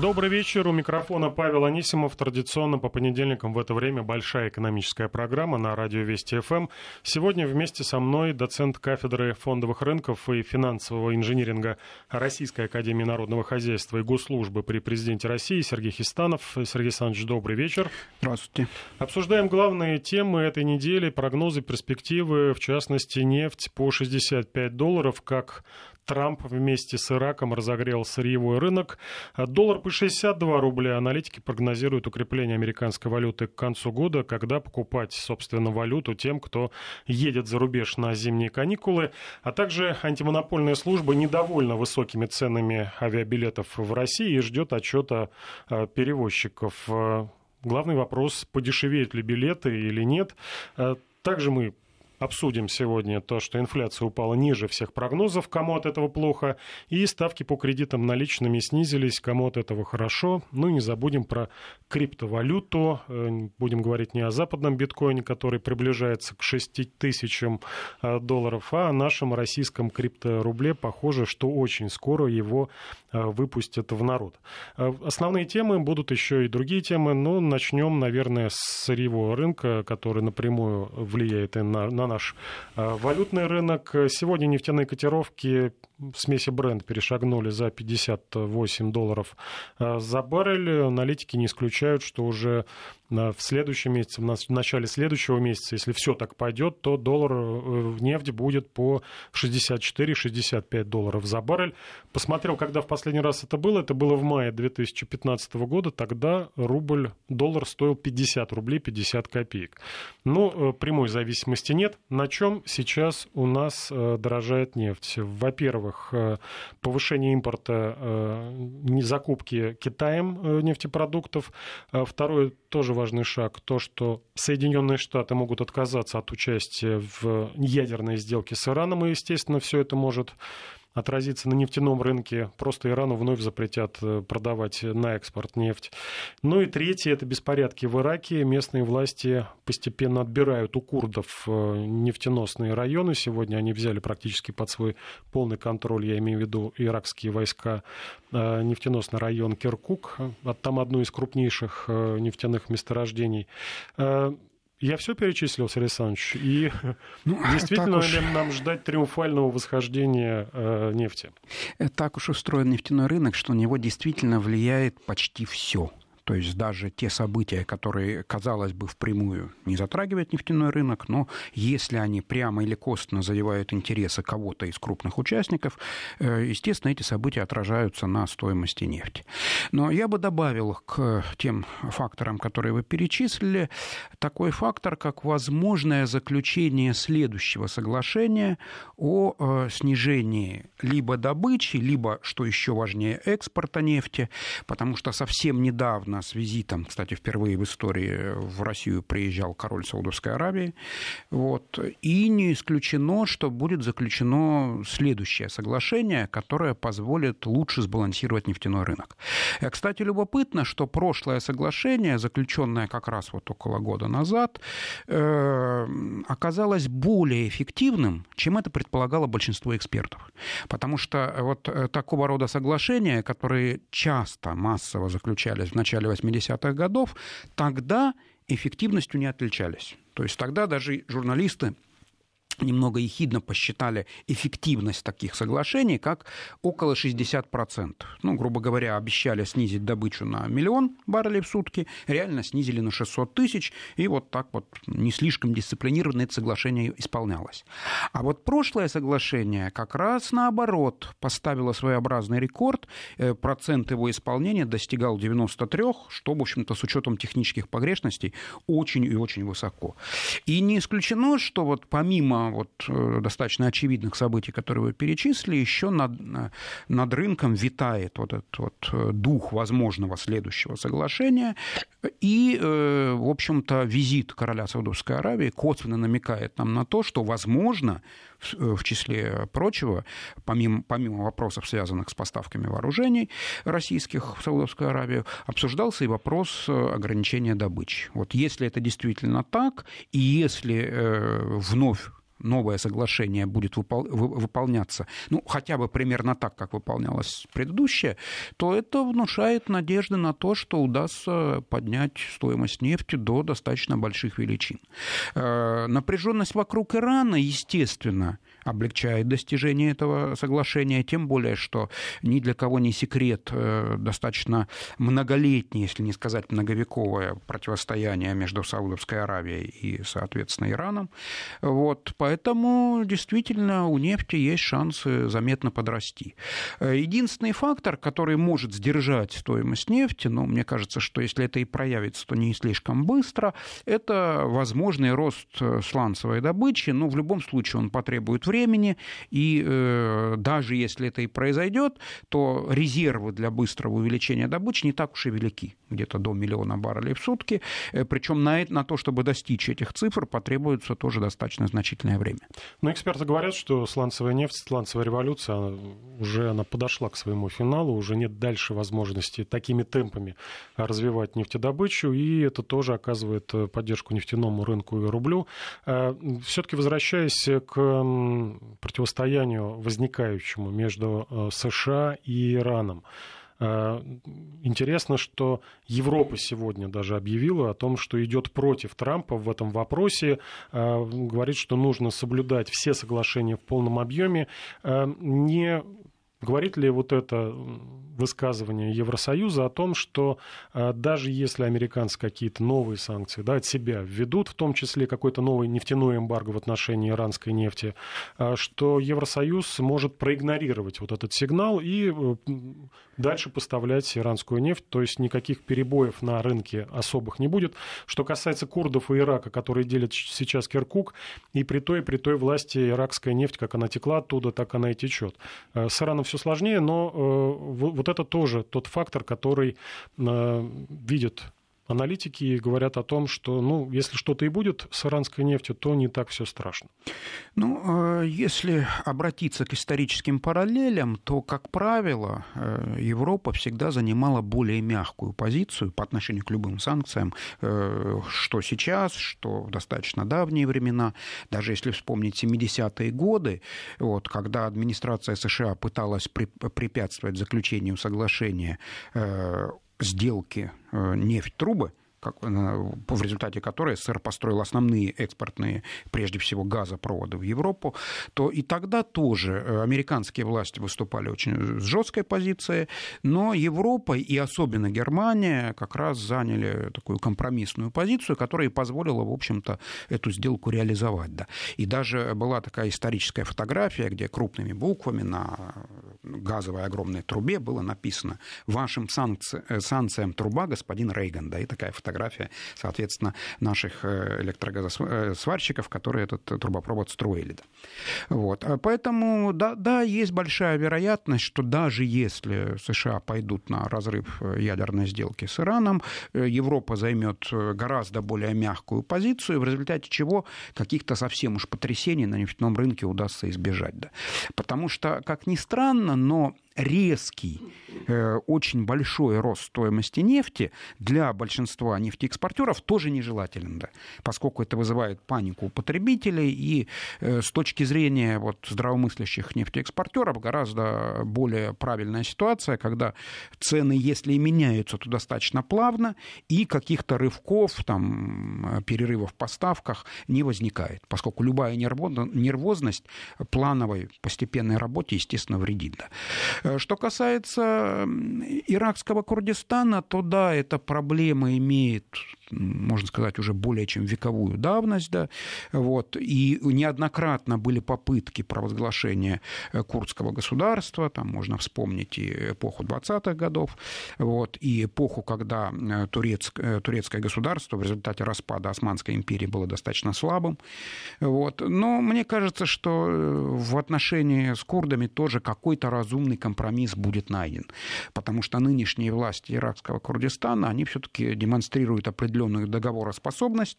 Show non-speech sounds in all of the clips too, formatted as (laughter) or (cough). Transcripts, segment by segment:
Добрый вечер. У микрофона Павел Анисимов. Традиционно по понедельникам в это время большая экономическая программа на радио Вести ФМ. Сегодня вместе со мной доцент кафедры фондовых рынков и финансового инжиниринга Российской Академии Народного Хозяйства и Госслужбы при президенте России Сергей Хистанов. Сергей Александрович, добрый вечер. Здравствуйте. Обсуждаем главные темы этой недели, прогнозы, перспективы, в частности, нефть по 65 долларов, как Трамп вместе с Ираком разогрел сырьевой рынок. Доллар по 62 рубля. Аналитики прогнозируют укрепление американской валюты к концу года, когда покупать, собственно, валюту тем, кто едет за рубеж на зимние каникулы. А также антимонопольная служба недовольна высокими ценами авиабилетов в России и ждет отчета э, перевозчиков. Э, главный вопрос, подешевеют ли билеты или нет. Э, также мы Обсудим сегодня то, что инфляция упала ниже всех прогнозов, кому от этого плохо, и ставки по кредитам наличными снизились, кому от этого хорошо. Ну и не забудем про криптовалюту. Э, будем говорить не о западном биткоине, который приближается к 6 тысячам э, долларов, а о нашем российском крипторубле. Похоже, что очень скоро его э, выпустят в народ. Основные темы будут еще и другие темы, но начнем, наверное, с сырьевого рынка, который напрямую влияет и на, на наш валютный рынок. Сегодня нефтяные котировки смеси бренд перешагнули за 58 долларов за баррель. Аналитики не исключают, что уже в следующем месяце, в начале следующего месяца, если все так пойдет, то доллар в э, нефть будет по 64-65 долларов за баррель. Посмотрел, когда в последний раз это было, это было в мае 2015 года, тогда рубль, доллар стоил 50 рублей 50 копеек. Но ну, э, прямой зависимости нет. На чем сейчас у нас э, дорожает нефть? Во-первых, повышение импорта, закупки Китаем нефтепродуктов. Второе, тоже важный шаг, то, что Соединенные Штаты могут отказаться от участия в ядерной сделке с Ираном, и, естественно, все это может отразится на нефтяном рынке. Просто Ирану вновь запретят э, продавать на экспорт нефть. Ну и третье – это беспорядки в Ираке. Местные власти постепенно отбирают у курдов э, нефтеносные районы. Сегодня они взяли практически под свой полный контроль, я имею в виду иракские войска, э, нефтеносный район Киркук. Там одно из крупнейших нефтяных месторождений. Я все перечислил, Сергей Александрович. И (laughs) ну, (laughs) действительно уж... ли нам ждать триумфального восхождения э, нефти? Так уж устроен нефтяной рынок, что на него действительно влияет почти все. То есть даже те события, которые, казалось бы, впрямую не затрагивают нефтяной рынок, но если они прямо или косвенно задевают интересы кого-то из крупных участников, э, естественно, эти события отражаются на стоимости нефти. Но я бы добавил к тем факторам, которые вы перечислили, такой фактор, как возможное заключение следующего соглашения о э, снижении либо добычи, либо, что еще важнее, экспорта нефти, потому что совсем недавно с визитом, кстати, впервые в истории в Россию приезжал король Саудовской Аравии. Вот. И не исключено, что будет заключено следующее соглашение, которое позволит лучше сбалансировать нефтяной рынок. Э, кстати, любопытно, что прошлое соглашение, заключенное как раз вот около года назад, э, оказалось более эффективным, чем это предполагало большинство экспертов. Потому что вот э, такого рода соглашения, которые часто массово заключались в начале 80-х годов, тогда эффективностью не отличались. То есть тогда даже журналисты немного ехидно посчитали эффективность таких соглашений как около 60%. Ну, грубо говоря, обещали снизить добычу на миллион баррелей в сутки, реально снизили на 600 тысяч, и вот так вот не слишком дисциплинированно это соглашение исполнялось. А вот прошлое соглашение как раз наоборот поставило своеобразный рекорд, э, процент его исполнения достигал 93, что, в общем-то, с учетом технических погрешностей очень и очень высоко. И не исключено, что вот помимо вот э, достаточно очевидных событий, которые вы перечислили, еще над, э, над рынком витает вот этот вот э, дух возможного следующего соглашения. И, в общем-то, визит короля Саудовской Аравии косвенно намекает нам на то, что, возможно, в числе прочего, помимо, помимо вопросов, связанных с поставками вооружений российских в Саудовскую Аравию, обсуждался и вопрос ограничения добычи. Вот если это действительно так, и если вновь новое соглашение будет выпол- выполняться, ну, хотя бы примерно так, как выполнялось предыдущее, то это внушает надежды на то, что удастся поднять стоимость нефти до достаточно больших величин. Э, напряженность вокруг Ирана, естественно, облегчает достижение этого соглашения, тем более, что ни для кого не секрет э, достаточно многолетнее, если не сказать многовековое противостояние между Саудовской Аравией и, соответственно, Ираном. Вот, поэтому действительно у нефти есть шансы заметно подрасти. Э, единственный фактор, который может сдержать стоимость нефти, ну, мне кажется, что если это и проявится, то не слишком быстро, это возможный рост э, сланцевой добычи, но в любом случае он потребует времени, и э, даже если это и произойдет, то резервы для быстрого увеличения добычи не так уж и велики, где-то до миллиона баррелей в сутки, э, причем на, на то, чтобы достичь этих цифр, потребуется тоже достаточно значительное время. Но эксперты говорят, что сланцевая нефть, сланцевая революция, она, уже она подошла к своему финалу, уже нет дальше возможности такими темпами развивать нефтедобычу, и это тоже оказывает э, поддержку нефтяному рынку и рублю. Э, Все-таки возвращаясь к противостоянию возникающему между э, США и Ираном. Э, интересно, что Европа сегодня даже объявила о том, что идет против Трампа в этом вопросе, э, говорит, что нужно соблюдать все соглашения в полном объеме, не Говорит ли вот это высказывание Евросоюза о том, что а, даже если американцы какие-то новые санкции да, от себя введут, в том числе какой-то новый нефтяной эмбарго в отношении иранской нефти, а, что Евросоюз может проигнорировать вот этот сигнал и э, дальше поставлять иранскую нефть, то есть никаких перебоев на рынке особых не будет. Что касается курдов и Ирака, которые делят сейчас Киркук, и при той, и при той власти иракская нефть, как она текла оттуда, так она и течет. Э, с Ираном все сложнее, но э, вот это тоже тот фактор, который э, видит аналитики говорят о том, что, ну, если что-то и будет с иранской нефтью, то не так все страшно. Ну, э, если обратиться к историческим параллелям, то, как правило, э, Европа всегда занимала более мягкую позицию по отношению к любым санкциям, э, что сейчас, что в достаточно давние времена. Даже если вспомнить 70-е годы, вот, когда администрация США пыталась препятствовать заключению соглашения сделки э, нефть-трубы, как, в результате которой СССР построил основные экспортные, прежде всего, газопроводы в Европу, то и тогда тоже э, американские власти выступали очень с жесткой позицией, но Европа и особенно Германия как раз заняли такую компромиссную позицию, которая позволила, в общем-то, эту сделку реализовать. Да. И даже была такая историческая фотография, где крупными буквами на газовой огромной трубе было написано «Вашим санкци... Э, санкциям труба, господин Рейган». Да, и такая фотография фотография, соответственно, наших э, электрогазосварщиков, которые этот трубопровод строили. Вот. А поэтому, да, да, есть большая вероятность, что даже если США пойдут на разрыв э, ядерной сделки с Ираном, э, Европа займет гораздо более мягкую позицию, в результате чего каких-то совсем уж потрясений на нефтяном рынке удастся избежать. Да. Потому что, как ни странно, но резкий, э, очень большой рост стоимости нефти для большинства нефтеэкспортеров тоже нежелателен, да, поскольку это вызывает панику у потребителей, и э, с точки зрения вот, здравомыслящих нефтеэкспортеров гораздо более правильная ситуация, когда цены, если и меняются, то достаточно плавно, и каких-то рывков, там, перерывов в поставках не возникает, поскольку любая нервозность плановой постепенной работе, естественно, вредит. Да. Э, что касается иракского Курдистана, то да, эта проблема имеет можно сказать, уже более чем вековую давность, да, вот, и неоднократно были попытки провозглашения э, курдского государства, там можно вспомнить и эпоху 20-х годов, вот, и эпоху, когда э, турецкое, турецкое государство в результате распада Османской империи было достаточно слабым, вот, но мне кажется, что в отношении с курдами тоже какой-то разумный компромисс будет найден. Потому что нынешние власти иракского Курдистана, они все-таки демонстрируют определенную договороспособность,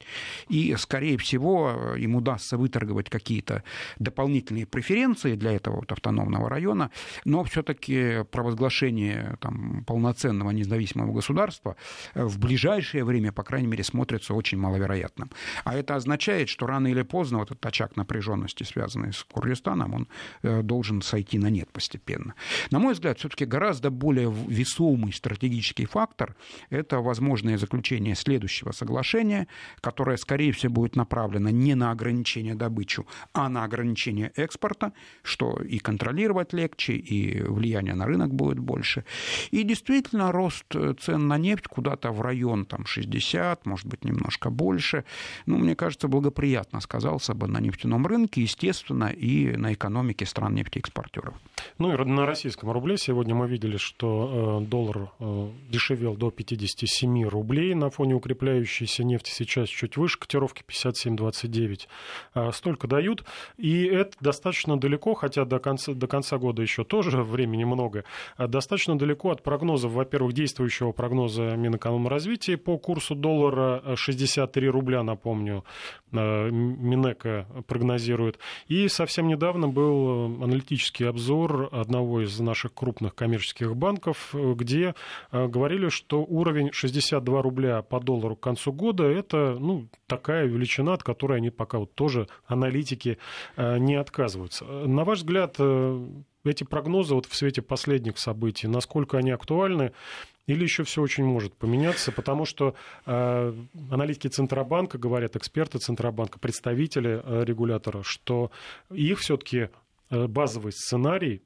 и, скорее всего, им удастся выторговать какие-то дополнительные преференции для этого вот автономного района, но все-таки провозглашение там, полноценного независимого государства в ближайшее время, по крайней мере, смотрится очень маловероятным. А это означает, что рано или поздно вот этот очаг напряженности, связанный с Курдистаном, он э, должен сойти на нет постепенно. На мой взгляд, все-таки гораздо более весомый стратегический фактор – это возможное заключение следующего соглашения, которое, скорее всего, будет направлено не на ограничение добычи, а на ограничение экспорта, что и контролировать легче, и влияние на рынок будет больше. И действительно, рост цен на нефть куда-то в район там, 60, может быть, немножко больше, ну, мне кажется, благоприятно сказался бы на нефтяном рынке, естественно, и на экономике стран нефтеэкспортеров. Ну и на российском рубле сегодня мы видели, что э, доллар э, дешевел до 57 рублей на фоне укрепляющейся нефти. Сейчас чуть выше котировки 57.29. Э, столько дают. И это достаточно далеко, хотя до конца, до конца года еще тоже (laughs) времени много, достаточно далеко от прогнозов, во-первых, действующего прогноза Минэкономразвития по курсу доллара 63 рубля, напомню, Минэка прогнозирует. И совсем недавно был аналитический обзор одного из наших крупных коммерческих банков, где говорили, что уровень 62 рубля по доллару к концу года – это ну, такая величина, от которой они пока вот тоже аналитики не отказываются. На ваш взгляд, эти прогнозы вот в свете последних событий, насколько они актуальны, или еще все очень может поменяться, потому что э, аналитики Центробанка говорят, эксперты Центробанка, представители э, регулятора, что их все-таки э, базовый сценарий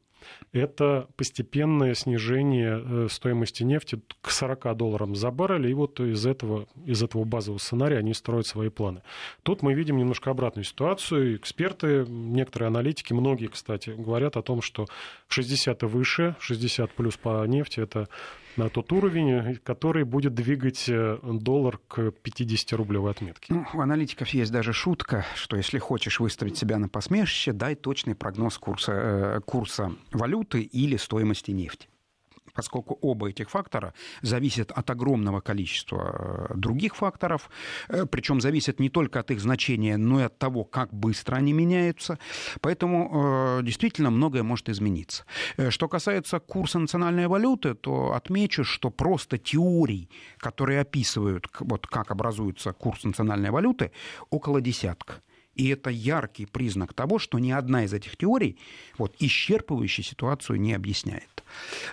это постепенное снижение э, стоимости нефти к 40 долларам за баррель, и вот из этого, из этого базового сценария они строят свои планы. Тут мы видим немножко обратную ситуацию. Эксперты, некоторые аналитики, многие, кстати, говорят о том, что 60 и выше, 60 плюс по нефти, это на тот уровень, который будет двигать э, доллар к 50-рублевой отметке. Ну, у аналитиков есть даже шутка, что если хочешь выставить себя на посмешище, дай точный прогноз курса, э, курса валюты или стоимости нефти поскольку оба этих фактора зависят от огромного количества э, других факторов, э, причем зависят не только от их значения, но и от того, как быстро они меняются. Поэтому э, действительно многое может измениться. Что касается курса национальной валюты, то отмечу, что просто теорий, которые описывают, вот как образуется курс национальной валюты, около десятка. И это яркий признак того, что ни одна из этих теорий вот, исчерпывающей ситуацию не объясняет.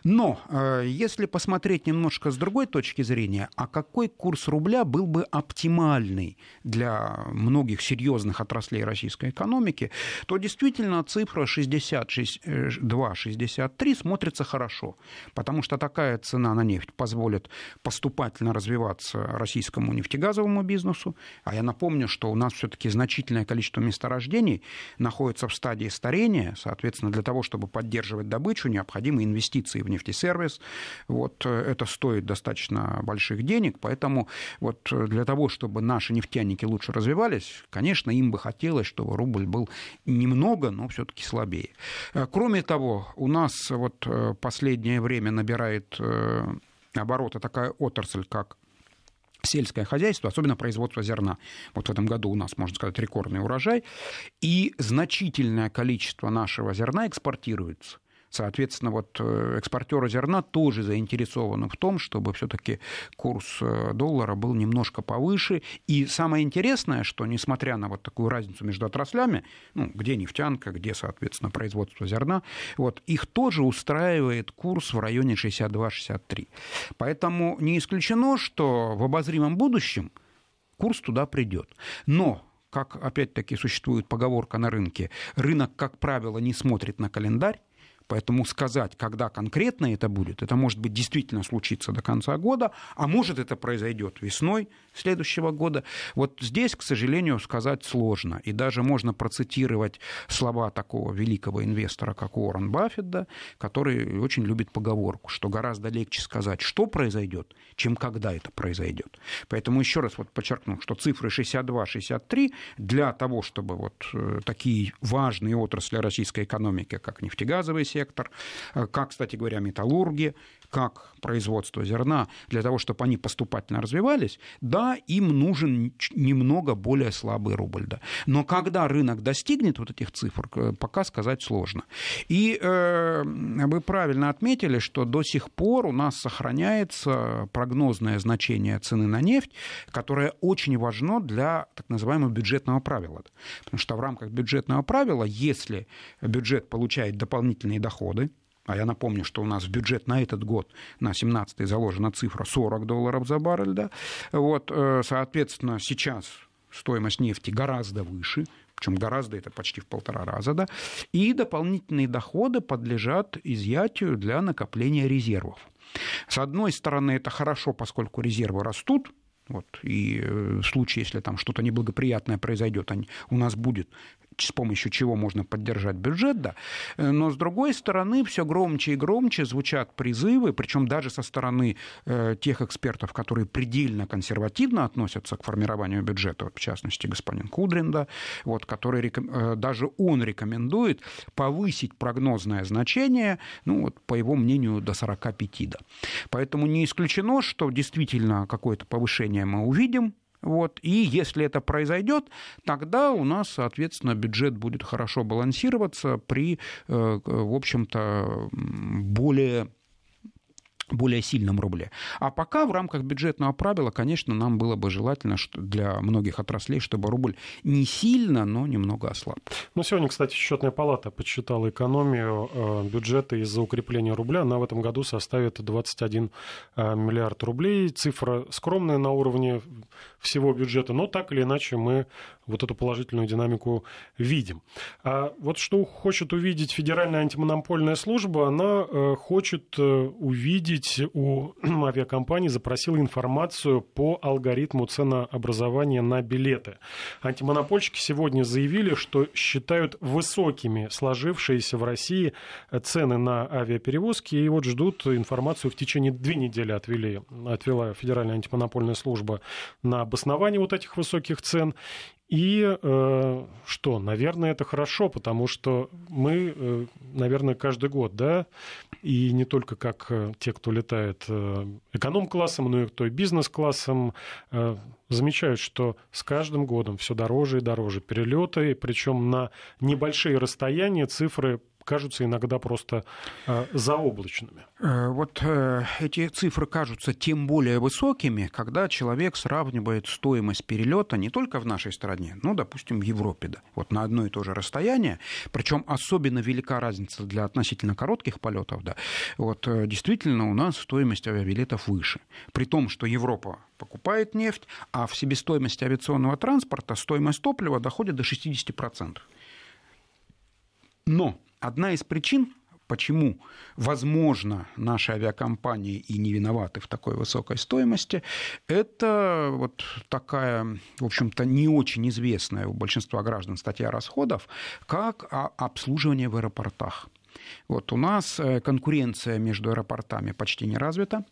Но э, если посмотреть немножко с другой точки зрения, а какой курс рубля был бы оптимальный для многих серьезных отраслей российской экономики, то действительно цифра 62-63 смотрится хорошо, потому что такая цена на нефть позволит поступательно развиваться российскому нефтегазовому бизнесу. А я напомню, что у нас все-таки значительное количество месторождений находится в стадии старения. Соответственно, для того, чтобы поддерживать добычу, необходимы инвестиции в нефтесервис. Вот э, это стоит достаточно больших денег, поэтому вот э, для того, чтобы наши нефтяники лучше развивались, конечно, им бы хотелось, чтобы рубль был немного, но все-таки слабее. Э, кроме того, у нас вот последнее время набирает обороты такая отрасль, как сельское хозяйство, особенно производство зерна. Вот в этом году у нас, можно сказать, рекордный урожай, и значительное количество нашего зерна экспортируется. Соответственно, вот э, экспортеры зерна тоже заинтересованы в том, чтобы все-таки курс э, доллара был немножко повыше. И самое интересное, что несмотря на вот такую разницу между отраслями, ну, где нефтянка, где, соответственно, производство зерна, вот, их тоже устраивает курс в районе 62-63. Поэтому не исключено, что в обозримом будущем курс туда придет. Но как опять-таки существует поговорка на рынке, рынок, как правило, не смотрит на календарь, Поэтому сказать, когда конкретно это будет, это может быть действительно случиться до конца года, а может это произойдет весной следующего года. Вот здесь, к сожалению, сказать сложно. И даже можно процитировать слова такого великого инвестора, как Уоррен Баффет, да, который очень любит поговорку, что гораздо легче сказать, что произойдет, чем когда это произойдет. Поэтому еще раз вот подчеркну, что цифры 62-63 для того, чтобы вот э, такие важные отрасли российской экономики, как нефтегазовый сектор, сектор, как, кстати говоря, металлурги, как производство зерна, для того, чтобы они поступательно развивались, да, им нужен немного более слабый рубль. Да. Но когда рынок достигнет вот этих цифр, пока сказать сложно. И э, вы правильно отметили, что до сих пор у нас сохраняется прогнозное значение цены на нефть, которое очень важно для так называемого бюджетного правила. Потому что в рамках бюджетного правила, если бюджет получает дополнительные доходы, а я напомню, что у нас в бюджет на этот год, на 17-й заложена цифра 40 долларов за баррель, да, вот, э, соответственно, сейчас стоимость нефти гораздо выше, причем гораздо это почти в полтора раза, да, и дополнительные доходы подлежат изъятию для накопления резервов. С одной стороны, это хорошо, поскольку резервы растут, вот, и э, в случае, если там что-то неблагоприятное произойдет, у нас будет с помощью чего можно поддержать бюджет, да. Но, с другой стороны, все громче и громче звучат призывы, причем даже со стороны э, тех экспертов, которые предельно консервативно относятся к формированию бюджета, в частности, господин Кудрин, да, вот, который э, даже он рекомендует повысить прогнозное значение, ну, вот, по его мнению, до 45, да. Поэтому не исключено, что действительно какое-то повышение мы увидим, вот. И если это произойдет, тогда у нас, соответственно, бюджет будет хорошо балансироваться при, э, в общем-то, более более сильном рубле. А пока в рамках бюджетного правила, конечно, нам было бы желательно для многих отраслей, чтобы рубль не сильно, но немного ослаб. Ну, сегодня, кстати, счетная палата подсчитала экономию э, бюджета из-за укрепления рубля. Она в этом году составит 21 э, миллиард рублей. Цифра скромная на уровне всего бюджета, но так или иначе мы вот эту положительную динамику видим. А вот что хочет увидеть Федеральная антимонопольная служба, она э, хочет увидеть получить у (clears throat) авиакомпании, запросила информацию по алгоритму ценообразования на билеты. Антимонопольщики сегодня заявили, что считают высокими сложившиеся в России цены на авиаперевозки, и вот ждут информацию в течение две недели отвели, отвела Федеральная антимонопольная служба на обоснование вот этих высоких цен. И э, что, наверное, это хорошо, потому что мы, э, наверное, каждый год, да, и не только как э, те, кто летает э, эконом-классом, но и кто и бизнес-классом, э, замечают, что с каждым годом все дороже и дороже перелеты, причем на небольшие расстояния цифры кажутся иногда просто э, заоблачными. Э, вот э, эти цифры кажутся тем более высокими, когда человек сравнивает стоимость перелета не только в нашей стране, но, допустим, в Европе, да, вот на одно и то же расстояние, причем особенно велика разница для относительно коротких полетов, да, вот действительно у нас стоимость авиабилетов выше, при том, что Европа покупает нефть, а в себестоимости авиационного транспорта стоимость топлива доходит до 60%. Но одна из причин, почему, возможно, наши авиакомпании и не виноваты в такой высокой стоимости, это вот такая, в общем-то, не очень известная у большинства граждан статья расходов, как обслуживание в аэропортах. Вот у нас э, конкуренция между аэропортами почти не развита,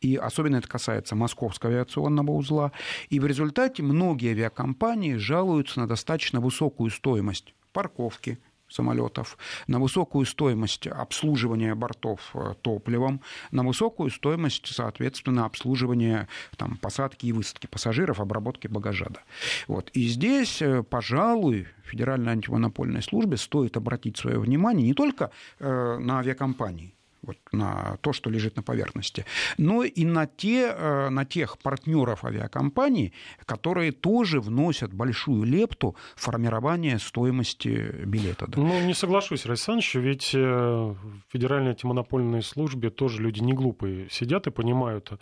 и особенно это касается московского авиационного узла. И в результате многие авиакомпании жалуются на достаточно высокую стоимость парковки, самолетов, на высокую стоимость обслуживания бортов э, топливом, на высокую стоимость, соответственно, обслуживания там, посадки и высадки пассажиров, обработки багажа. Да. Вот. И здесь, э, пожалуй, Федеральной антимонопольной службе стоит обратить свое внимание не только э, на авиакомпании, вот, на то, что лежит на поверхности, но и на, те, э, на тех партнеров авиакомпаний, которые тоже вносят большую лепту в формирование стоимости билета. Да. Ну, не соглашусь, Александрович, ведь э, в Федеральной антимонопольной службе тоже люди не глупые сидят и понимают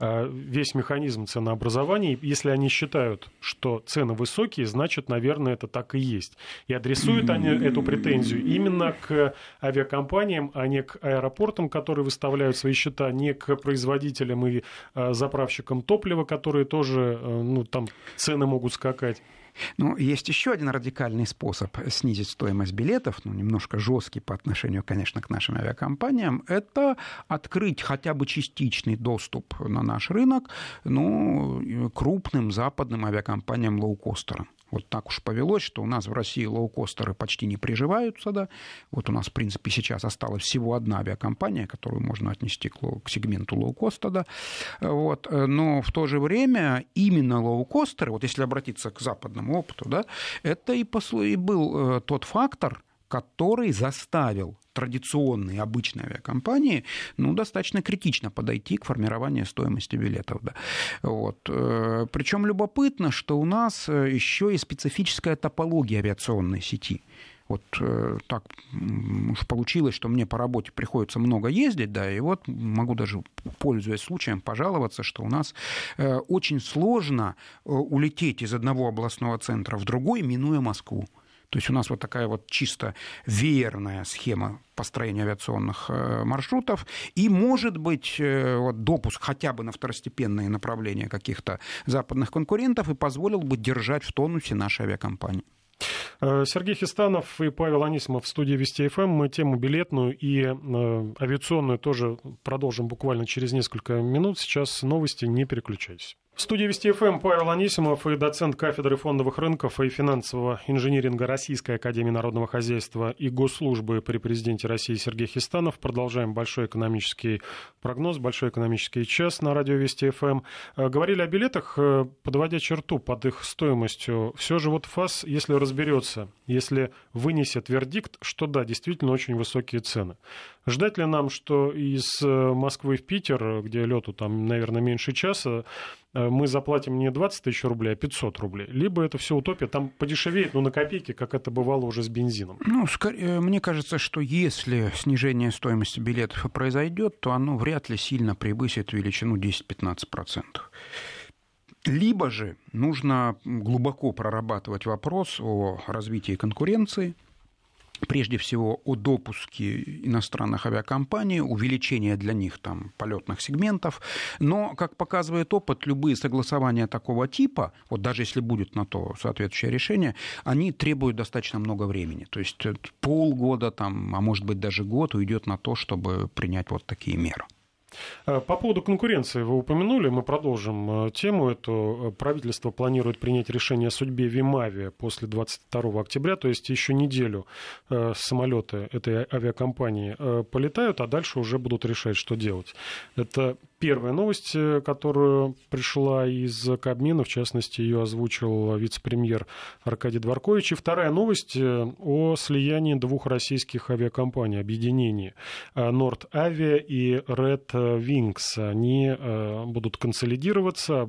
э, весь механизм ценообразования. Если они считают, что цены высокие, значит, наверное, это так и есть. И адресуют они эту претензию именно к авиакомпаниям, а не к аэропортам, транспортом, которые выставляют свои счета, не к производителям и э, заправщикам топлива, которые тоже, э, ну, там цены могут скакать. Ну, есть еще один радикальный способ снизить стоимость билетов, ну, немножко жесткий по отношению, конечно, к нашим авиакомпаниям, это открыть хотя бы частичный доступ на наш рынок ну, крупным западным авиакомпаниям лоукостерам. Вот так уж повелось, что у нас в России лоукостеры почти не приживаются. Да? Вот у нас, в принципе, сейчас осталась всего одна авиакомпания, которую можно отнести к, к сегменту лоукоста. Да? Вот. Но в то же время именно лоукостеры, вот если обратиться к западному опыту, да, это и, посл... и был э, тот фактор, который заставил традиционные обычные авиакомпании ну, достаточно критично подойти к формированию стоимости билетов. Да. Вот. Э, Причем любопытно, что у нас э, еще и специфическая топология авиационной сети. Вот э, так уж получилось, что мне по работе приходится много ездить, да, и вот могу даже, пользуясь случаем, пожаловаться, что у нас очень сложно улететь из одного областного центра в другой, минуя Москву. То есть у нас вот такая вот чисто веерная схема построения авиационных э, маршрутов, и, может быть, э, вот, допуск хотя бы на второстепенные направления каких-то западных конкурентов и позволил бы держать в тонусе наши авиакомпании. Э, Сергей Хистанов и Павел Анисимов в студии Вести ФМ. Мы тему билетную и авиационную тоже продолжим буквально через несколько минут. Сейчас новости, не переключайтесь. В студии Вести ФМ Павел Анисимов и доцент кафедры фондовых рынков и финансового инжиниринга Российской Академии Народного Хозяйства и Госслужбы при президенте России Сергей Хистанов. Продолжаем большой экономический прогноз, большой экономический час на радио Вести ФМ. Э, говорили о билетах, э, подводя черту под их стоимостью. Все же вот ФАС, если разберется, если вынесет вердикт, что да, действительно очень высокие цены. Ждать ли нам, что из э, Москвы в Питер, где лету там, наверное, меньше часа, Э, мы заплатим не 20 тысяч рублей, а 500 рублей. Либо это все утопия, там подешевеет, ну, на копейки, как это бывало уже с бензином. Ну, скорее, мне кажется, что если снижение стоимости билетов и произойдет, то оно вряд ли сильно превысит величину 10-15%. Либо же нужно глубоко прорабатывать вопрос о развитии конкуренции – прежде всего о допуске иностранных авиакомпаний, увеличение для них там, полетных сегментов. Но, как показывает опыт, любые согласования такого типа, вот даже если будет на то соответствующее решение, они требуют достаточно много времени. То есть полгода, там, а может быть даже год уйдет на то, чтобы принять вот такие меры. Э, по поводу конкуренции вы упомянули, мы продолжим э, тему эту. Э, правительство планирует принять решение о судьбе Вимави после 22 октября, то есть еще неделю самолеты этой авиакомпании полетают, а дальше уже будут решать, что делать. Это первая новость, которую пришла из Кабмина, в частности, ее озвучил вице-премьер Аркадий Дворкович. И вторая новость о слиянии двух российских авиакомпаний, объединении Норд Авиа и Red Wings, они э, будут консолидироваться,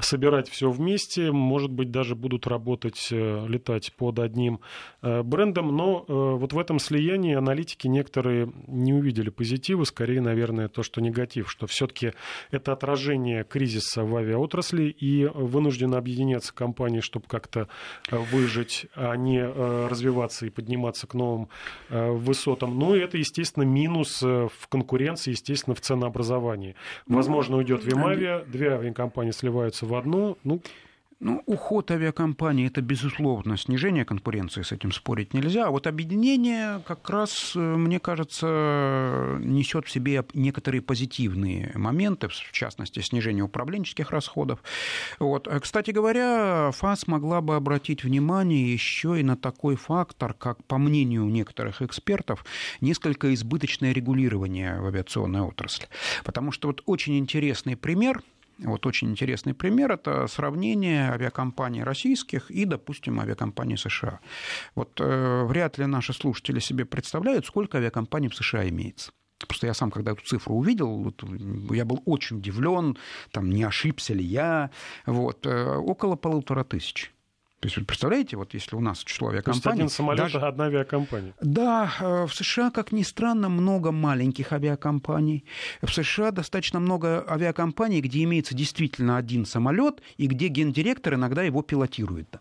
собирать все вместе, может быть, даже будут работать, э, летать под одним э, брендом, но э, вот в этом слиянии аналитики некоторые не увидели позитива, скорее, наверное, то, что негатив, что все-таки это отражение кризиса в авиаотрасли и вынуждены объединяться компании, чтобы как-то выжить, а не развиваться и подниматься к новым высотам. Ну и это, естественно, минус в конкуренции, естественно, в ценообразовании. Ну, Возможно, уйдет Вимавия, две авиакомпании сливаются в одно, ну, ну, уход авиакомпании – это, безусловно, снижение конкуренции, с этим спорить нельзя. А вот объединение как раз, э, мне кажется, несет в себе некоторые позитивные моменты, в частности, снижение управленческих расходов. Вот. Э, кстати говоря, ФАС могла бы обратить внимание еще и на такой фактор, как, по мнению некоторых экспертов, несколько избыточное регулирование в авиационной отрасли. Потому что вот очень интересный пример – вот очень интересный пример – это сравнение авиакомпаний российских и, допустим, авиакомпаний США. Вот э, вряд ли наши слушатели себе представляют, сколько авиакомпаний в США имеется. Просто я сам, когда эту цифру увидел, вот, я был очень удивлен, там, не ошибся ли я. Вот, э, около полутора тысяч. То есть, вы представляете, вот если у нас число авиакомпаний... То есть один самолет, даже... одна авиакомпания. Да, э, в США, как ни странно, много маленьких авиакомпаний. В США достаточно много авиакомпаний, где имеется действительно один самолет, и где гендиректор иногда его пилотирует.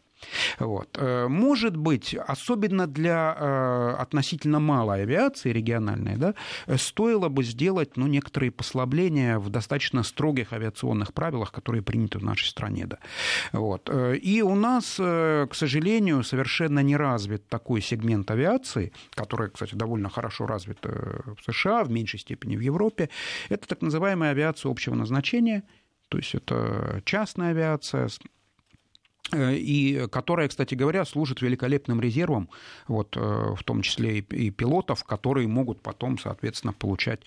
Вот. Э, может быть, особенно для э, относительно малой авиации региональной, да, стоило бы сделать ну, некоторые послабления в достаточно строгих авиационных правилах, которые приняты в нашей стране. Да. Вот. Э, и у нас, к сожалению, совершенно не развит такой сегмент авиации, который, кстати, довольно хорошо развит в США, в меньшей степени в Европе. Это так называемая авиация общего назначения, то есть это частная авиация, Э, и которая, кстати говоря, служит великолепным резервом, вот, э, в том числе и пилотов, которые могут потом, соответственно, получать,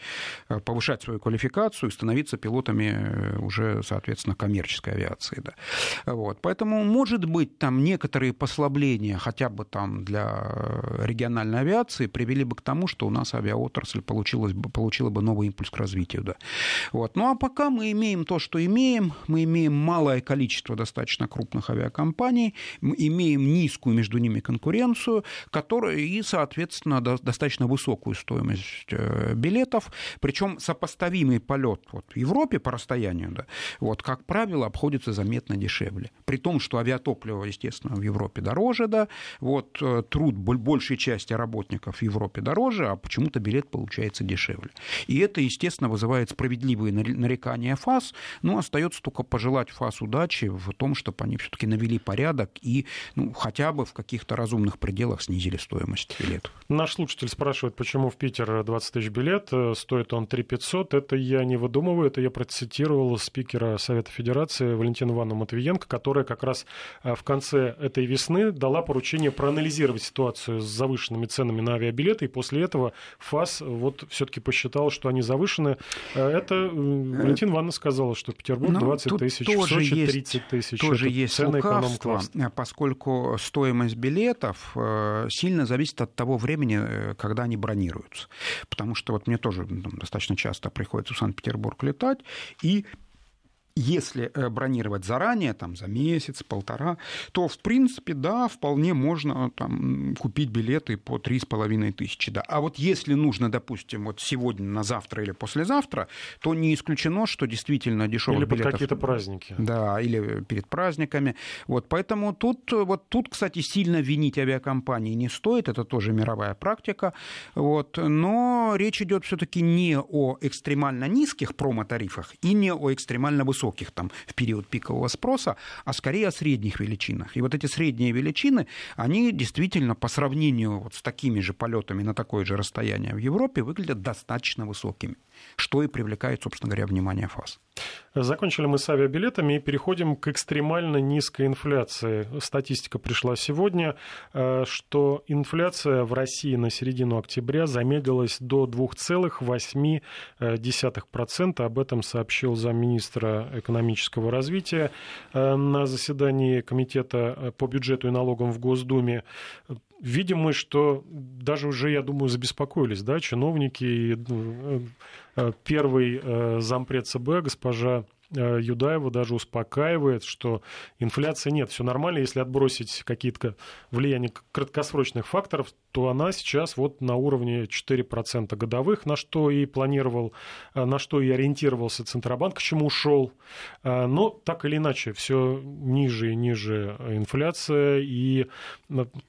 э, повышать свою квалификацию и становиться пилотами уже, соответственно, коммерческой авиации. Да. Вот. Поэтому, может быть, там некоторые послабления хотя бы там для региональной авиации привели бы к тому, что у нас авиаотрасль получилась, получила бы новый импульс к развитию. Да. Вот. Ну а пока мы имеем то, что имеем, мы имеем малое количество достаточно крупных авиакомпаний, компаний, имеем низкую между ними конкуренцию, которая и, соответственно, достаточно высокую стоимость э, билетов, причем сопоставимый полет вот, в Европе по расстоянию, да, вот, как правило, обходится заметно дешевле. При том, что авиатопливо, естественно, в Европе дороже, да, вот, э, труд большей части работников в Европе дороже, а почему-то билет получается дешевле. И это, естественно, вызывает справедливые нарекания ФАС, но остается только пожелать ФАС удачи в том, чтобы они все-таки навели порядок и ну, хотя бы в каких-то разумных пределах снизили стоимость билетов. Наш слушатель спрашивает, почему в Питер 20 тысяч билет, э, стоит он 3 500. Это я не выдумываю, это я процитировал спикера Совета Федерации Валентину Ивановну Матвиенко, которая как раз э, в конце этой весны дала поручение проанализировать ситуацию с завышенными ценами на авиабилеты, и после этого ФАС вот все-таки посчитал, что они завышены. Э, это Валентина Ивановна сказала, что Петербург 20 ну, тысяч, в Сочи 30 тысяч. Тоже есть цены лукавство, поскольку стоимость билетов э, сильно зависит от того времени, э, когда они бронируются. Потому что вот мне тоже ну, достаточно часто приходится в Санкт-Петербург летать, и если э, бронировать заранее, там, за месяц, полтора, то, в принципе, да, вполне можно там, купить билеты по 3,5 тысячи. Да. А вот если нужно, допустим, вот сегодня на завтра или послезавтра, то не исключено, что действительно дешевых или билетов... Или какие-то праздники. Да, или перед праздниками. Вот, поэтому тут, вот, тут, кстати, сильно винить авиакомпании не стоит, это тоже мировая практика. Вот, но речь идет все-таки не о экстремально низких промо-тарифах и не о экстремально высоких высоких там в период пикового спроса, а скорее о средних величинах. И вот эти средние величины, они действительно по сравнению вот с такими же полетами на такое же расстояние в Европе выглядят достаточно высокими, что и привлекает, собственно говоря, внимание ФАС. Закончили мы с авиабилетами и переходим к экстремально низкой инфляции. Статистика пришла сегодня, э, что инфляция в России на середину октября замедлилась до 2,8%. Об этом сообщил замминистра экономического развития э, на заседании Комитета по бюджету и налогам в Госдуме видим мы, что даже уже, я думаю, забеспокоились, да, чиновники и ну, э, первый э, зампред ЦБ, госпожа Э, Юдаева даже успокаивает, что инфляции нет, все нормально, если отбросить какие-то влияния краткосрочных факторов, то она сейчас вот на уровне 4% годовых, на что и планировал, э, на что и ориентировался Центробанк, к чему ушел. Э, но так или иначе, все ниже и ниже инфляция, и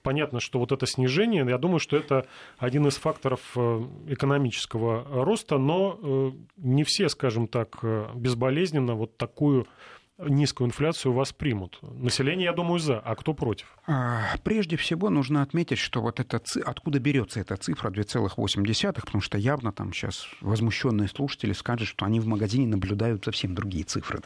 понятно, что вот это снижение, я думаю, что это один из факторов экономического роста, но не все, скажем так, безболезненно вот такую низкую инфляцию воспримут? Население, я думаю, за, а кто против? А, прежде всего нужно отметить, что вот это, откуда берется эта цифра 2,8, потому что явно там сейчас возмущенные слушатели скажут, что они в магазине наблюдают совсем другие цифры.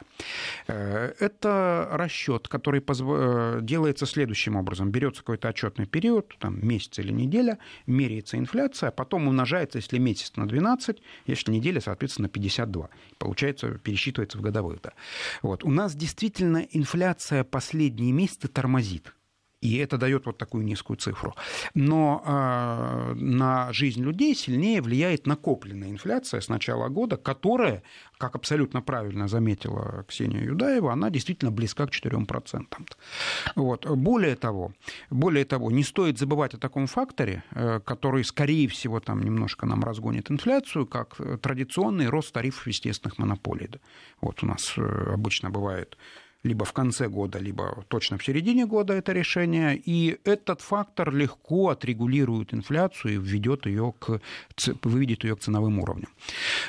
Э, это расчет, который э, делается следующим образом. Берется какой-то отчетный период, там месяц или неделя, меряется инфляция, а потом умножается, если месяц на 12, если неделя, соответственно, на 52. Получается, пересчитывается в годовых. Да. Вот. У нас действительно инфляция последние месяцы тормозит. И это дает вот такую низкую цифру. Но э, на жизнь людей сильнее влияет накопленная инфляция с начала года, которая, как абсолютно правильно заметила Ксения Юдаева, она действительно близка к 4%. Вот. Более того, более того, не стоит забывать о таком факторе, э, который, скорее всего, там немножко нам разгонит инфляцию, как традиционный рост тарифов естественных монополий. Вот у нас э, обычно бывает либо в конце года, либо точно в середине года это решение. И этот фактор легко отрегулирует инфляцию и введет ее к, выведет ее к ценовым уровням.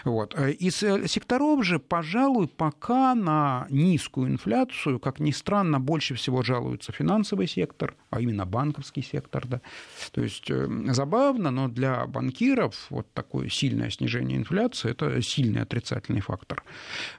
Вот. Из секторов же, пожалуй, пока на низкую инфляцию, как ни странно, больше всего жалуется финансовый сектор, а именно банковский сектор. Да. То есть э, забавно, но для банкиров вот такое сильное снижение инфляции – это сильный отрицательный фактор.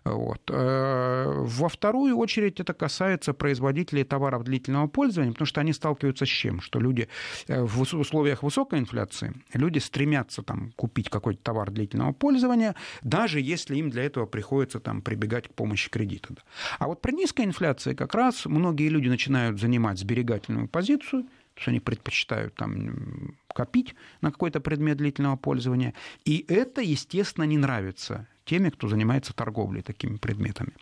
Вот. Э, во вторую очередь очередь это касается производителей товаров длительного пользования, потому что они сталкиваются с чем? Что люди в условиях высокой инфляции, люди стремятся там, купить какой-то товар длительного пользования, даже если им для этого приходится там, прибегать к помощи кредита. А вот при низкой инфляции как раз многие люди начинают занимать сберегательную позицию, что они предпочитают там, копить на какой-то предмет длительного пользования. И это, естественно, не нравится теми, кто занимается торговлей такими предметами.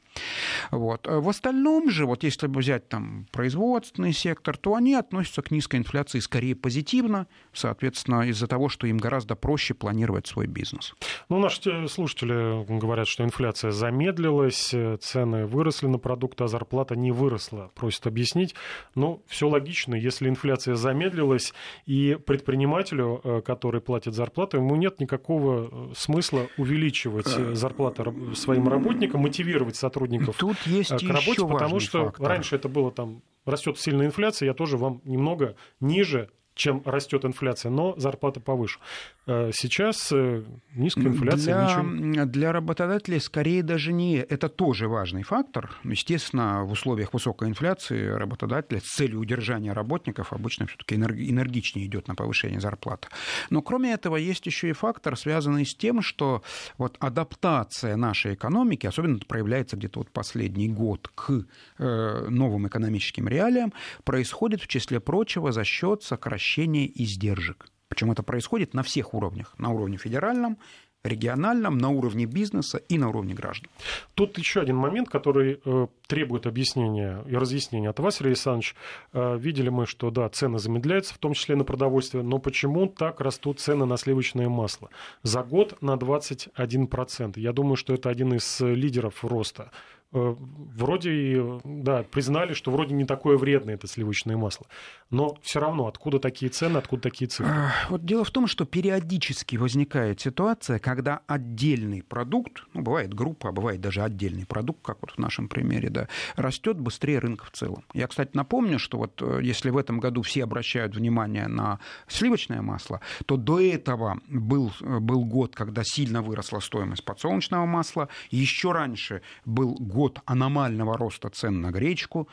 Вот. В остальном же, вот если взять там производственный сектор, то они относятся к низкой инфляции скорее позитивно, соответственно, из-за того, что им гораздо проще планировать свой бизнес. Ну, наши слушатели говорят, что инфляция замедлилась, цены выросли на продукты, а зарплата не выросла. Просят объяснить. Ну, все логично. Если инфляция замедлилась, и предпринимателю, э, который платит зарплату, ему нет никакого э, смысла увеличивать э, зарплаты своим работникам, мотивировать сотрудников Тут есть к работе, потому что фактор. раньше это было там растет сильная инфляция, я тоже вам немного ниже чем растет инфляция, но зарплата повыше. Э, сейчас э, низкая инфляция. Для, ничего... для работодателей скорее даже не... Это тоже важный фактор. Естественно, в условиях высокой инфляции работодатель с целью удержания работников обычно все-таки энергичнее идет на повышение зарплаты. Но кроме этого есть еще и фактор, связанный с тем, что вот адаптация нашей экономики, особенно это проявляется где-то вот последний год к э, новым экономическим реалиям, происходит в числе прочего за счет сокращения сокращение издержек. Причем это происходит на всех уровнях. На уровне федеральном, региональном, на уровне бизнеса и на уровне граждан. Тут еще один момент, который э, требует объяснения и разъяснения от вас, Сергей Александрович. Э, видели мы, что да, цены замедляются, в том числе на продовольствие, но почему так растут цены на сливочное масло? За год на 21%. Я думаю, что это один из лидеров роста. Э, вроде, да, признали, что вроде не такое вредное это сливочное масло. Но все равно, откуда такие цены, откуда такие цифры? Вот дело в том, что периодически возникает ситуация, когда отдельный продукт, ну, бывает группа, а бывает даже отдельный продукт, как вот в нашем примере, да, растет быстрее рынка в целом. Я, кстати, напомню, что вот э, если в этом году все обращают внимание на сливочное масло, то до этого был, э, был год, когда сильно выросла стоимость подсолнечного масла, еще раньше был год год аномального роста цен на гречку.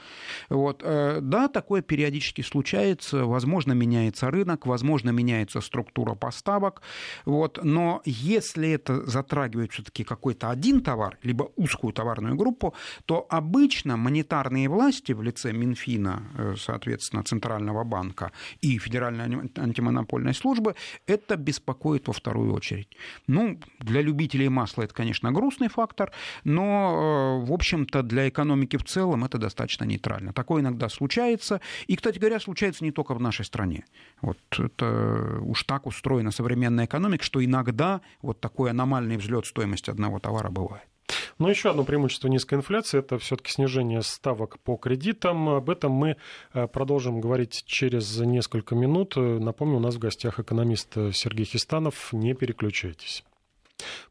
Вот. Э, да, такое периодически случается. Возможно, меняется рынок, возможно, меняется структура поставок. Вот. Но если это затрагивает все-таки какой-то один товар, либо узкую товарную группу, то обычно монетарные власти в лице Минфина, э, соответственно, Центрального банка и Федеральной антимонопольной службы, это беспокоит во вторую очередь. Ну, для любителей масла это, конечно, грустный фактор, но, э, в общем-то, для экономики в целом это достаточно нейтрально. Такое иногда случается. И, кстати говоря, случается не только в нашей стране. Вот это уж так устроена современная экономика, что иногда вот такой аномальный взлет стоимости одного товара бывает. Но еще одно преимущество низкой инфляции – это все-таки снижение ставок по кредитам. Об этом мы э, продолжим говорить через несколько минут. Напомню, у нас в гостях экономист Сергей Хистанов. Не переключайтесь.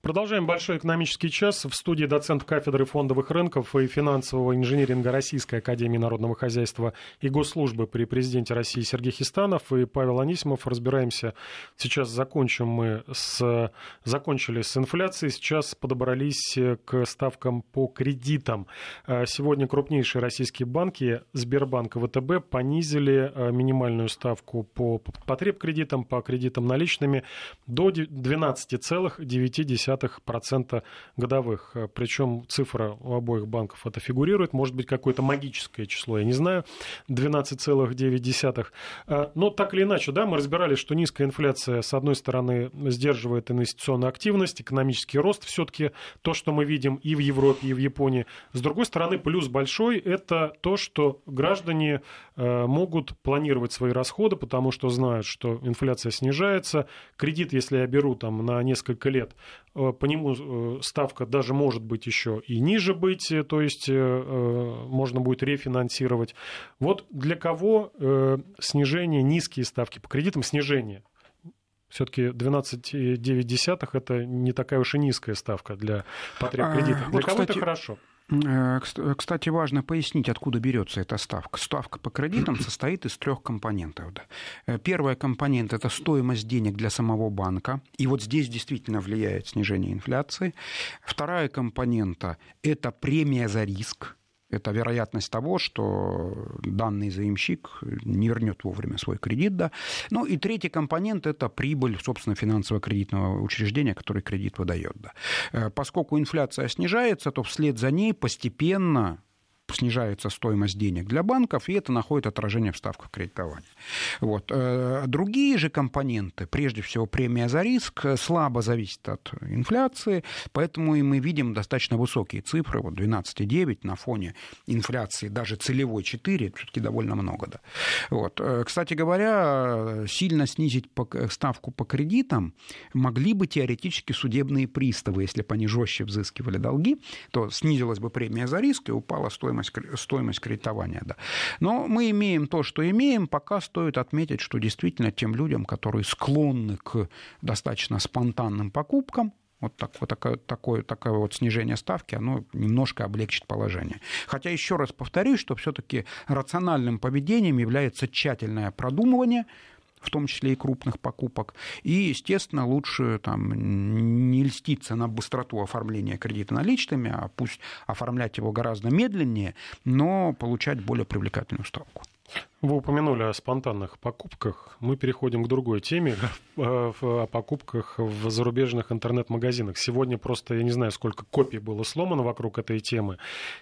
Продолжаем большой экономический час. В студии доцент кафедры фондовых рынков и финансового инжиниринга Российской Академии Народного Хозяйства и Госслужбы при президенте России Сергей Хистанов и Павел Анисимов. Разбираемся. Сейчас закончим мы с... Закончили с инфляцией. Сейчас подобрались к ставкам по кредитам. Сегодня крупнейшие российские банки, Сбербанк и ВТБ, понизили э, минимальную ставку по потреб кредитам, по кредитам наличными до 12,9 0,6% годовых. Э, Причем цифра у обоих банков это фигурирует. Может быть, какое-то магическое число, я не знаю, 12,9. Э, но так или иначе, да, мы разбирали, что низкая инфляция, с одной стороны, сдерживает инвестиционную активность, экономический рост все-таки, то, что мы видим и в Европе, и в Японии. С другой стороны, плюс большой – это то, что граждане могут планировать свои расходы, потому что знают, что инфляция снижается. Кредит, если я беру там, на несколько лет, Э, по нему э, ставка даже может быть еще и ниже быть, э, то есть можно будет рефинансировать. Вот для кого снижение, низкие ставки по кредитам, снижение все-таки 12,9 это не такая уж и низкая ставка для потреб а, кредита. Для вот, кого кстати, это хорошо? Э, кстати, важно пояснить, откуда берется эта ставка. Ставка по кредитам (clears throat) состоит из трех компонентов. Э, первый компонент – это стоимость денег для самого банка. И вот здесь действительно влияет снижение инфляции. Вторая компонента – это премия за риск. Это вероятность того, что данный заемщик не вернет вовремя свой кредит. Да. Ну и третий компонент – это прибыль, собственно, финансово-кредитного учреждения, который кредит выдает. Да. Э, поскольку инфляция снижается, то вслед за ней постепенно снижается стоимость денег для банков, и это находит отражение в ставках кредитования. Вот. Э, другие же компоненты, прежде всего премия за риск, слабо зависят от инфляции, поэтому и мы видим достаточно высокие цифры, вот 12,9 на фоне инфляции, даже целевой 4, это все-таки довольно много. Да. Вот. Э, кстати говоря, сильно снизить ставку по кредитам могли бы теоретически судебные приставы, если бы они жестче взыскивали долги, то снизилась бы премия за риск и упала стоимость стоимость, стоимость кредитования. Да. Но мы имеем то, что имеем. Пока стоит отметить, что действительно тем людям, которые склонны к достаточно спонтанным покупкам, вот, так, вот такое, такое, такое вот снижение ставки, оно немножко облегчит положение. Хотя еще раз повторюсь, что все-таки рациональным поведением является тщательное продумывание в том числе и крупных покупок. И, естественно, лучше там, не льститься на быстроту оформления кредита наличными, а пусть оформлять его гораздо медленнее, но получать более привлекательную ставку. Вы упомянули о спонтанных покупках. Мы переходим к другой теме, о покупках в зарубежных интернет-магазинах. Сегодня просто, я не знаю, сколько копий было сломано вокруг этой темы.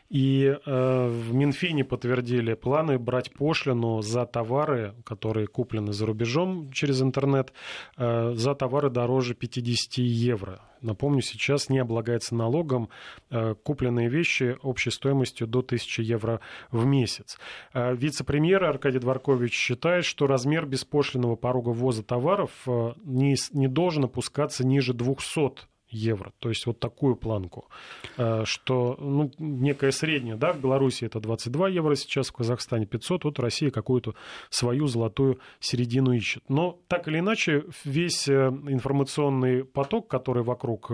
И э, в Минфине подтвердили планы брать пошлину за товары, которые куплены за рубежом через интернет, э, за товары дороже 50 евро. Напомню, сейчас не облагается налогом э, купленные вещи общей стоимостью до 1000 евро в месяц. Э, вице-премьер Аркадий Дворкович считает, что размер беспошлинного порога ввоза товаров э, не, не должен опускаться ниже 200 евро. То есть вот такую планку, э, что ну, некая средняя, да, в Беларуси это 22 евро сейчас, в Казахстане 500, вот Россия какую-то свою золотую середину ищет. Но так или иначе весь э, информационный поток, который вокруг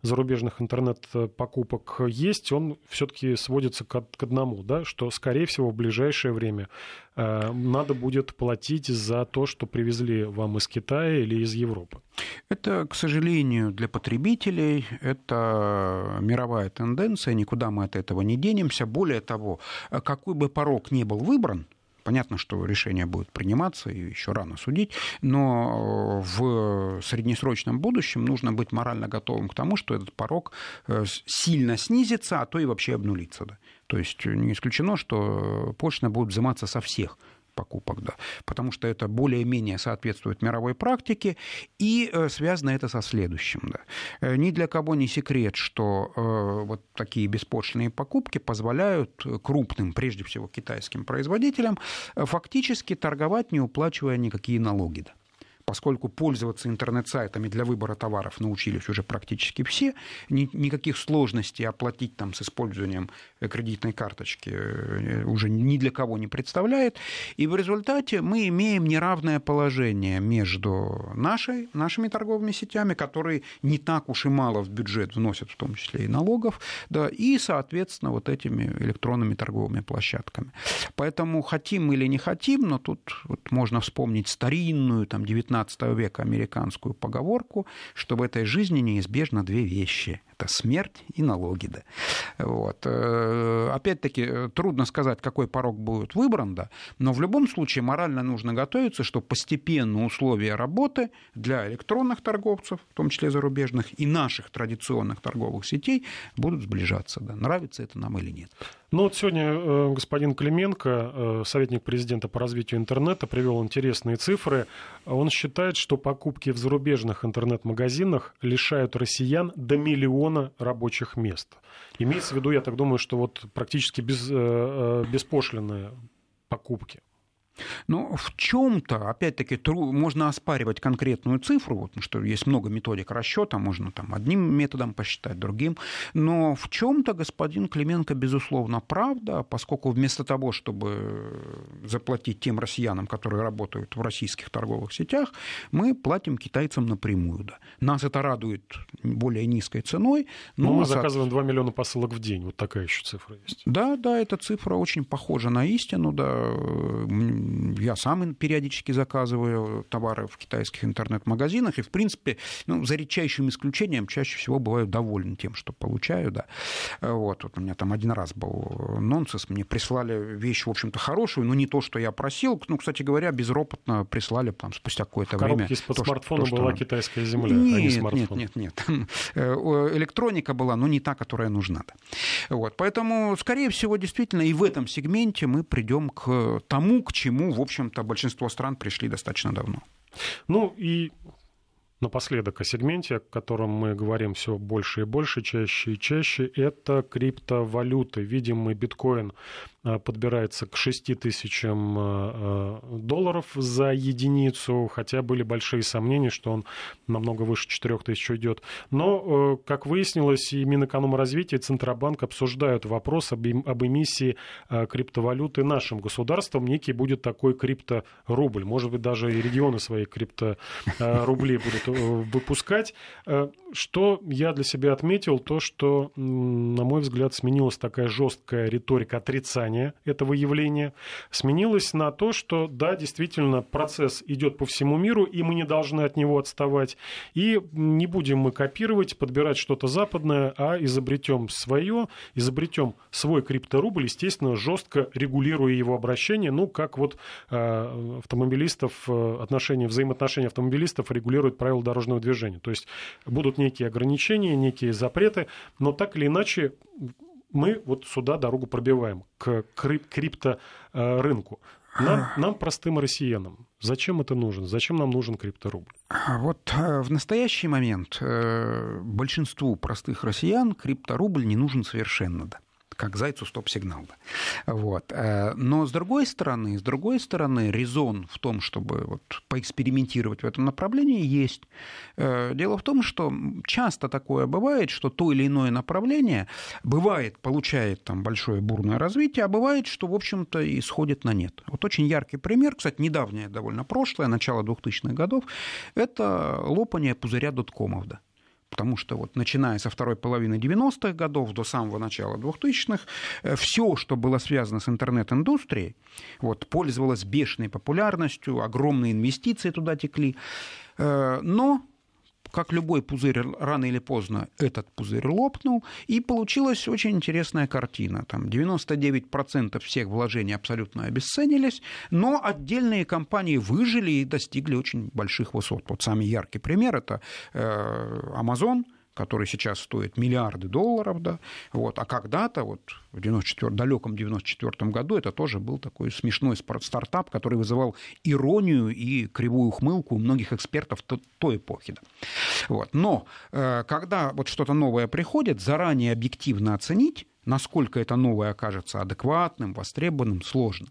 зарубежных интернет-покупок есть, он все-таки сводится к одному, да, что, скорее всего, в ближайшее время надо будет платить за то, что привезли вам из Китая или из Европы. Это, к сожалению, для потребителей это мировая тенденция, никуда мы от этого не денемся. Более того, какой бы порог ни был выбран, Понятно, что решение будет приниматься, и еще рано судить, но в среднесрочном будущем нужно быть морально готовым к тому, что этот порог э, сильно снизится, а то и вообще обнулится. То есть не исключено, что пошлина будет взиматься со всех покупок, да, потому что это более-менее соответствует мировой практике, и э, связано это со следующим. Да. Э, ни для кого не секрет, что э, вот такие беспошлиные покупки позволяют крупным, прежде всего китайским производителям, фактически торговать, не уплачивая никакие налоги. Да поскольку пользоваться интернет-сайтами для выбора товаров научились уже практически все, ни, никаких сложностей оплатить там с использованием кредитной карточки э, уже ни для кого не представляет. И в результате мы имеем неравное положение между нашей, нашими торговыми сетями, которые не так уж и мало в бюджет вносят, в том числе и налогов, да, и, соответственно, вот этими электронными торговыми площадками. Поэтому хотим или не хотим, но тут вот можно вспомнить старинную, там, 19 XIX века американскую поговорку, что в этой жизни неизбежно две вещи – это смерть и налоги. Да. Вот. Э, опять-таки, трудно сказать, какой порог будет выбран, да, но в любом случае морально нужно готовиться, что постепенно условия работы для электронных торговцев, в том числе зарубежных, и наших традиционных торговых сетей будут сближаться. Да. Нравится это нам или нет. Ну вот сегодня э, господин Клименко, э, советник президента по развитию интернета, привел интересные цифры. Он считает, что покупки в зарубежных интернет-магазинах лишают россиян до миллиона рабочих мест. Имеется в виду, я так думаю, что вот практически без, э, беспошлинные покупки. Но в чем-то, опять-таки, можно оспаривать конкретную цифру, вот, что есть много методик расчета, можно там одним методом посчитать, другим, но в чем-то господин Клименко, безусловно, правда, поскольку вместо того, чтобы заплатить тем россиянам, которые работают в российских торговых сетях, мы платим китайцам напрямую. Да. Нас это радует более низкой ценой. Но, но мы заказываем 2 миллиона посылок в день, вот такая еще цифра есть. Да, да, эта цифра очень похожа на истину, да я сам периодически заказываю товары в китайских интернет-магазинах, и, в принципе, ну, за редчайшим исключением, чаще всего бываю доволен тем, что получаю, да. Вот, вот у меня там один раз был нонсенс, мне прислали вещь, в общем-то, хорошую, но не то, что я просил, ну, кстати говоря, безропотно прислали там спустя какое-то время. из-под то, смартфона что, была что... китайская земля, нет, а не смартфон. Нет, нет, нет. Электроника была, но не та, которая нужна. Вот, поэтому, скорее всего, действительно, и в этом сегменте мы придем к тому, к чему, в общем-то, большинство стран пришли достаточно давно. Ну и напоследок о сегменте, о котором мы говорим все больше и больше, чаще и чаще, это криптовалюты. Видим мы биткоин подбирается к 6 тысячам э, э, долларов за единицу, хотя были большие сомнения, что он намного выше 4 тысяч идет. Но, как выяснилось, и Минэкономразвития, и Центробанк обсуждают вопрос об, об эмиссии криптовалюты нашим государством. Некий будет такой крипторубль. Может быть, даже и регионы свои крипторубли будут выпускать. Что я для себя отметил, то, что, на мой взгляд, сменилась такая жесткая риторика отрицания этого явления, сменилась на то, что, да, действительно, процесс идет по всему миру, и мы не должны от него отставать, и не будем мы копировать, подбирать что-то западное, а изобретем свое, изобретем свой крипторубль, естественно, жестко регулируя его обращение, ну, как вот э, автомобилистов, э, отношения, взаимоотношения автомобилистов регулируют правила дорожного движения. То есть будут некие ограничения, некие запреты, но так или иначе мы вот сюда дорогу пробиваем, к крипторынку. Нам, нам, простым россиянам, зачем это нужно? Зачем нам нужен крипторубль? Вот э, в настоящий момент э, большинству простых россиян крипторубль не нужен совершенно. Да как зайцу стоп-сигнал. Вот. Э, но с другой стороны, с другой стороны, резон в том, чтобы вот поэкспериментировать в этом направлении, есть. Э, дело в том, что часто такое бывает, что то или иное направление бывает, получает там большое бурное развитие, а бывает, что, в общем-то, и сходит на нет. Вот очень яркий пример, кстати, недавнее довольно прошлое, начало 2000-х годов, это лопание пузыря доткомов. Да. Потому что вот начиная со второй половины 90-х годов до самого начала 2000-х, э, все, что было связано с интернет-индустрией, вот, пользовалось бешеной популярностью, огромные инвестиции туда текли. Э, но как любой пузырь, рано или поздно этот пузырь лопнул, и получилась очень интересная картина. Там 99% всех вложений абсолютно обесценились, но отдельные компании выжили и достигли очень больших высот. Вот самый яркий пример – это э, Amazon – который сейчас стоит миллиарды долларов, да, вот, а когда-то, вот в 94, далеком 94 году, это тоже был такой смешной стартап, который вызывал иронию и кривую ухмылку у многих экспертов той эпохи. Да. Вот. Но э, когда вот что-то новое приходит, заранее объективно оценить, насколько это новое окажется адекватным, востребованным, сложно.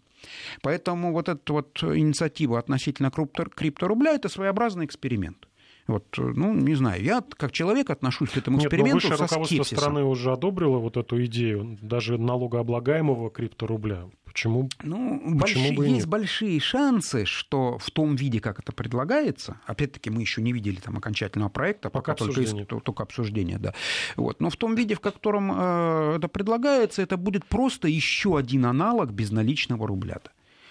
Поэтому вот эта вот инициатива относительно крипторубля – это своеобразный эксперимент. Вот, ну, не знаю, я как человек отношусь к этому эксперименту Нет, но высшее руководство скепсисом. страны уже одобрило вот эту идею, даже налогооблагаемого крипторубля. Почему, ну, почему большие, бы и нет? Есть большие шансы, что в том виде, как это предлагается, опять-таки мы еще не видели там окончательного проекта, пока, пока только, из, только обсуждение, да. Вот. Но в том виде, в котором э, это предлагается, это будет просто еще один аналог безналичного рубля. -то.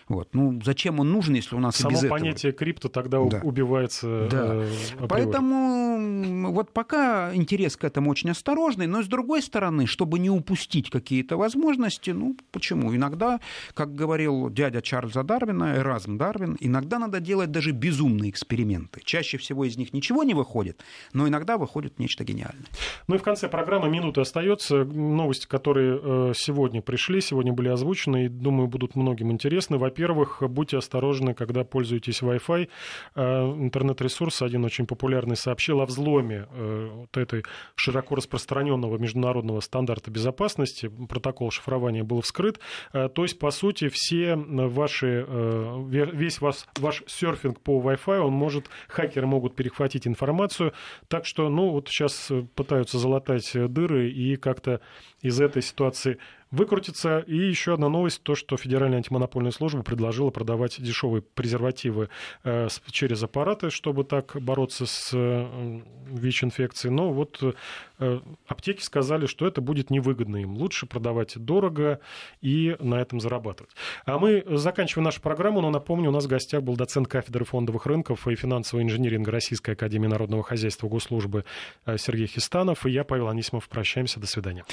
Вот. Ну, зачем он нужен, если у нас Само и без понятие этого... крипто тогда да. убивается. Да. Э, Поэтому вот пока интерес к этому очень осторожный, но с другой стороны, чтобы не упустить какие-то возможности, ну, почему? Иногда, как говорил дядя Чарльза Дарвина, Эразм Дарвин, иногда надо делать даже безумные эксперименты. Чаще всего из них ничего не выходит, но иногда выходит нечто гениальное. Ну и в конце программы минуты остается. Новости, которые э, сегодня пришли, сегодня были озвучены, и, думаю, будут многим интересны. Во во-первых, будьте осторожны, когда пользуетесь Wi-Fi. Э, интернет-ресурс один очень популярный сообщил о взломе э, вот этой широко распространенного международного стандарта безопасности. Протокол шифрования был вскрыт. Э, то есть, по сути, все ваши, весь ваш, ваш серфинг по Wi-Fi, он может, хакеры могут перехватить информацию. Так что, ну, вот сейчас пытаются залатать дыры и как-то из этой ситуации выкрутиться. И еще одна новость, то, что Федеральная антимонопольная служба предложила продавать дешевые презервативы э, через аппараты, чтобы так бороться с э, ВИЧ-инфекцией. Но вот э, аптеки сказали, что это будет невыгодно им. Лучше продавать дорого и на этом зарабатывать. А мы заканчиваем нашу программу, но напомню, у нас в гостях был доцент кафедры фондовых рынков и финансового инжиниринга Российской Академии Народного Хозяйства Госслужбы Сергей Хистанов и я, Павел Анисимов. Прощаемся. До свидания.